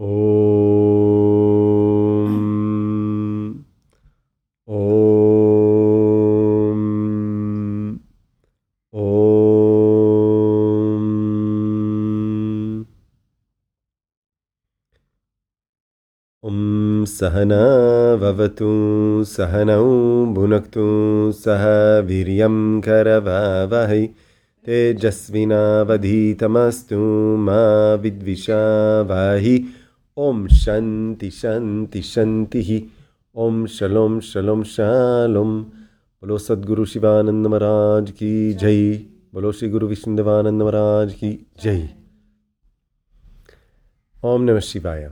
ओं सहना भवतु सहनौ भुनक्तु सह वीर्यं करवावहै। तेजस्विनावधीतमस्तु मा विद्विषावाहि। ॐ शान्ति शान्ति शान्तिः ॐ शलों शलों शालों बोलो सद्गुरु शिवानंद महाराज की जय बोलो श्री गुरु विष्णुदेवानंद महाराज की जय אום נמי שיבאיה.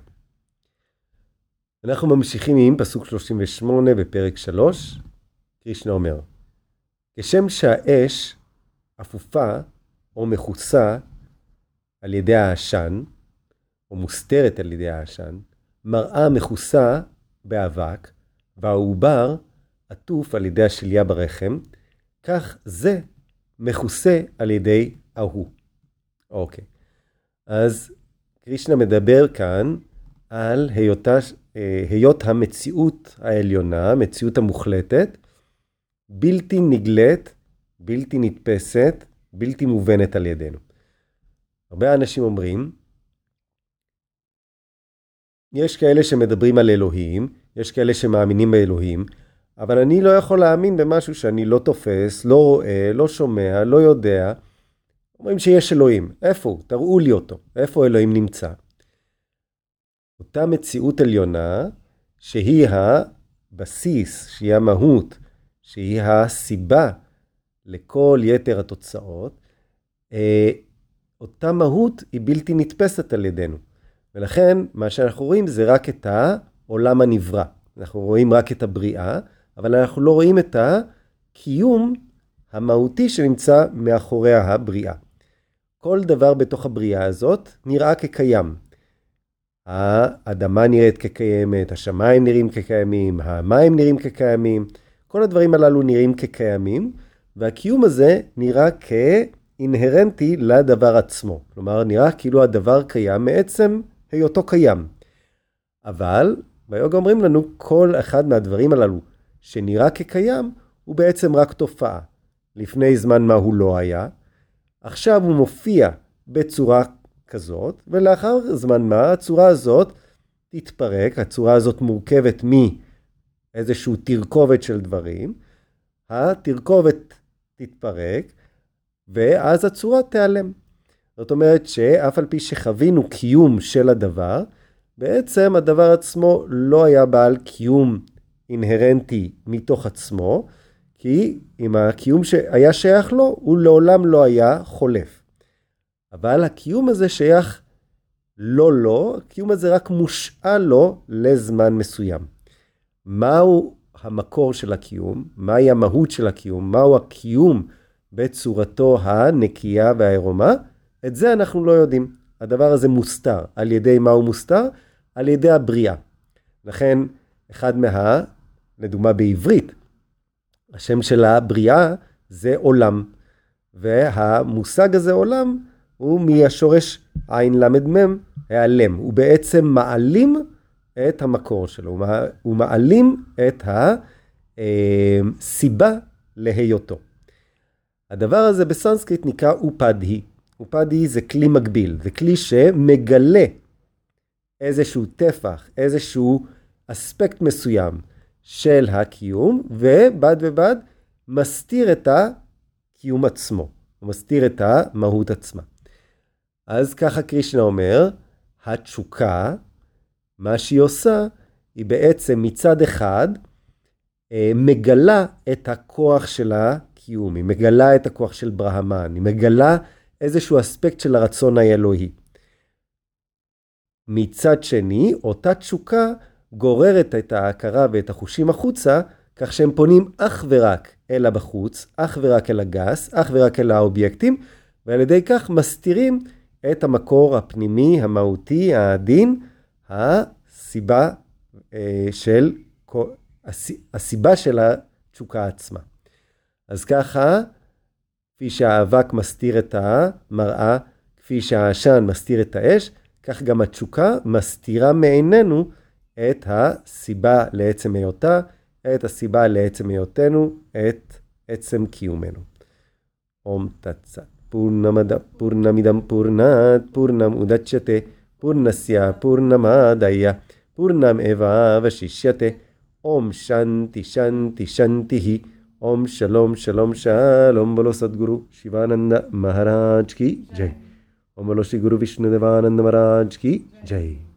אנחנו ממשיכים עם פסוק 38 בפרק 3, קרישנה אומר, כשם שהאש אפופה או מכוסה על ידי העשן, או מוסתרת על ידי העשן, מראה מכוסה באבק, והעובר עטוף על ידי השליה ברחם, כך זה מכוסה על ידי ההוא. אוקיי. אז קרישנה מדבר כאן על היותה, אה, היות המציאות העליונה, המציאות המוחלטת, בלתי נגלית בלתי נתפסת, בלתי מובנת על ידינו. הרבה אנשים אומרים, יש כאלה שמדברים על אלוהים, יש כאלה שמאמינים באלוהים, אבל אני לא יכול להאמין במשהו שאני לא תופס, לא רואה, לא שומע, לא יודע. אומרים שיש אלוהים. איפה הוא? תראו לי אותו. איפה אלוהים נמצא? אותה מציאות עליונה, שהיא הבסיס, שהיא המהות, שהיא הסיבה לכל יתר התוצאות, אה, אותה מהות היא בלתי נתפסת על ידינו. ולכן מה שאנחנו רואים זה רק את העולם הנברא. אנחנו רואים רק את הבריאה, אבל אנחנו לא רואים את הקיום המהותי שנמצא מאחורי הבריאה. כל דבר בתוך הבריאה הזאת נראה כקיים. האדמה נראית כקיימת, השמיים נראים כקיימים, המים נראים כקיימים, כל הדברים הללו נראים כקיימים, והקיום הזה נראה כאינהרנטי לדבר עצמו. כלומר, נראה כאילו הדבר קיים מעצם היותו קיים. אבל ביוגה אומרים לנו, כל אחד מהדברים הללו שנראה כקיים, הוא בעצם רק תופעה. לפני זמן מה הוא לא היה, עכשיו הוא מופיע בצורה כזאת, ולאחר זמן מה הצורה הזאת תתפרק, הצורה הזאת מורכבת מאיזושהי תרכובת של דברים, התרכובת תתפרק, ואז הצורה תיעלם. זאת אומרת שאף על פי שחווינו קיום של הדבר, בעצם הדבר עצמו לא היה בעל קיום אינהרנטי מתוך עצמו, כי אם הקיום שהיה שייך לו, הוא לעולם לא היה חולף. אבל הקיום הזה שייך לא לו, הקיום הזה רק מושאל לו לזמן מסוים. מהו המקור של הקיום, מהי המהות של הקיום, מהו הקיום בצורתו הנקייה והעירומה, את זה אנחנו לא יודעים. הדבר הזה מוסתר. על ידי מה הוא מוסתר? על ידי הבריאה. לכן, אחד מה, לדוגמה בעברית, השם של הבריאה זה עולם. והמושג הזה עולם הוא מהשורש על"מ, העלם. הוא בעצם מעלים את המקור שלו, הוא מעלים את הסיבה להיותו. הדבר הזה בסנסקריט נקרא אופדהי. אופדהי זה כלי מקביל, זה כלי שמגלה איזשהו טפח, איזשהו אספקט מסוים של הקיום, ובד בבד מסתיר את הקיום עצמו, הוא מסתיר את המהות עצמה. אז ככה קרישנה אומר, התשוקה מה שהיא עושה, היא בעצם מצד אחד אה, מגלה את הכוח של הקיום, היא מגלה את הכוח של ברהמן, היא מגלה איזשהו אספקט של הרצון האלוהי. מצד שני, אותה תשוקה גוררת את ההכרה ואת החושים החוצה, כך שהם פונים אך ורק אל הבחוץ, אך ורק אל הגס, אך ורק אל האובייקטים, ועל ידי כך מסתירים את המקור הפנימי, המהותי, העדין, הסיבה אה, של, הסיבה של התשוקה עצמה. אז ככה, כפי שהאבק מסתיר את המראה, כפי שהעשן מסתיר את האש, כך גם התשוקה מסתירה מעינינו את הסיבה לעצם היותה, את הסיבה לעצם היותנו, את עצם קיומנו. אום תצת. פורנמד פורנמידם פורנת פורנם אודצ'תה פורנסיה פורנמדיה פורנם אבה ושישייתה ओम शांति शांति शांति ही ओम शलोम शलोम शलोम बोलो सदगुरु शिवानंद महाराज की जय। ओम बोलो श्री गुरु विष्णुदेवानंद महाराज की जय।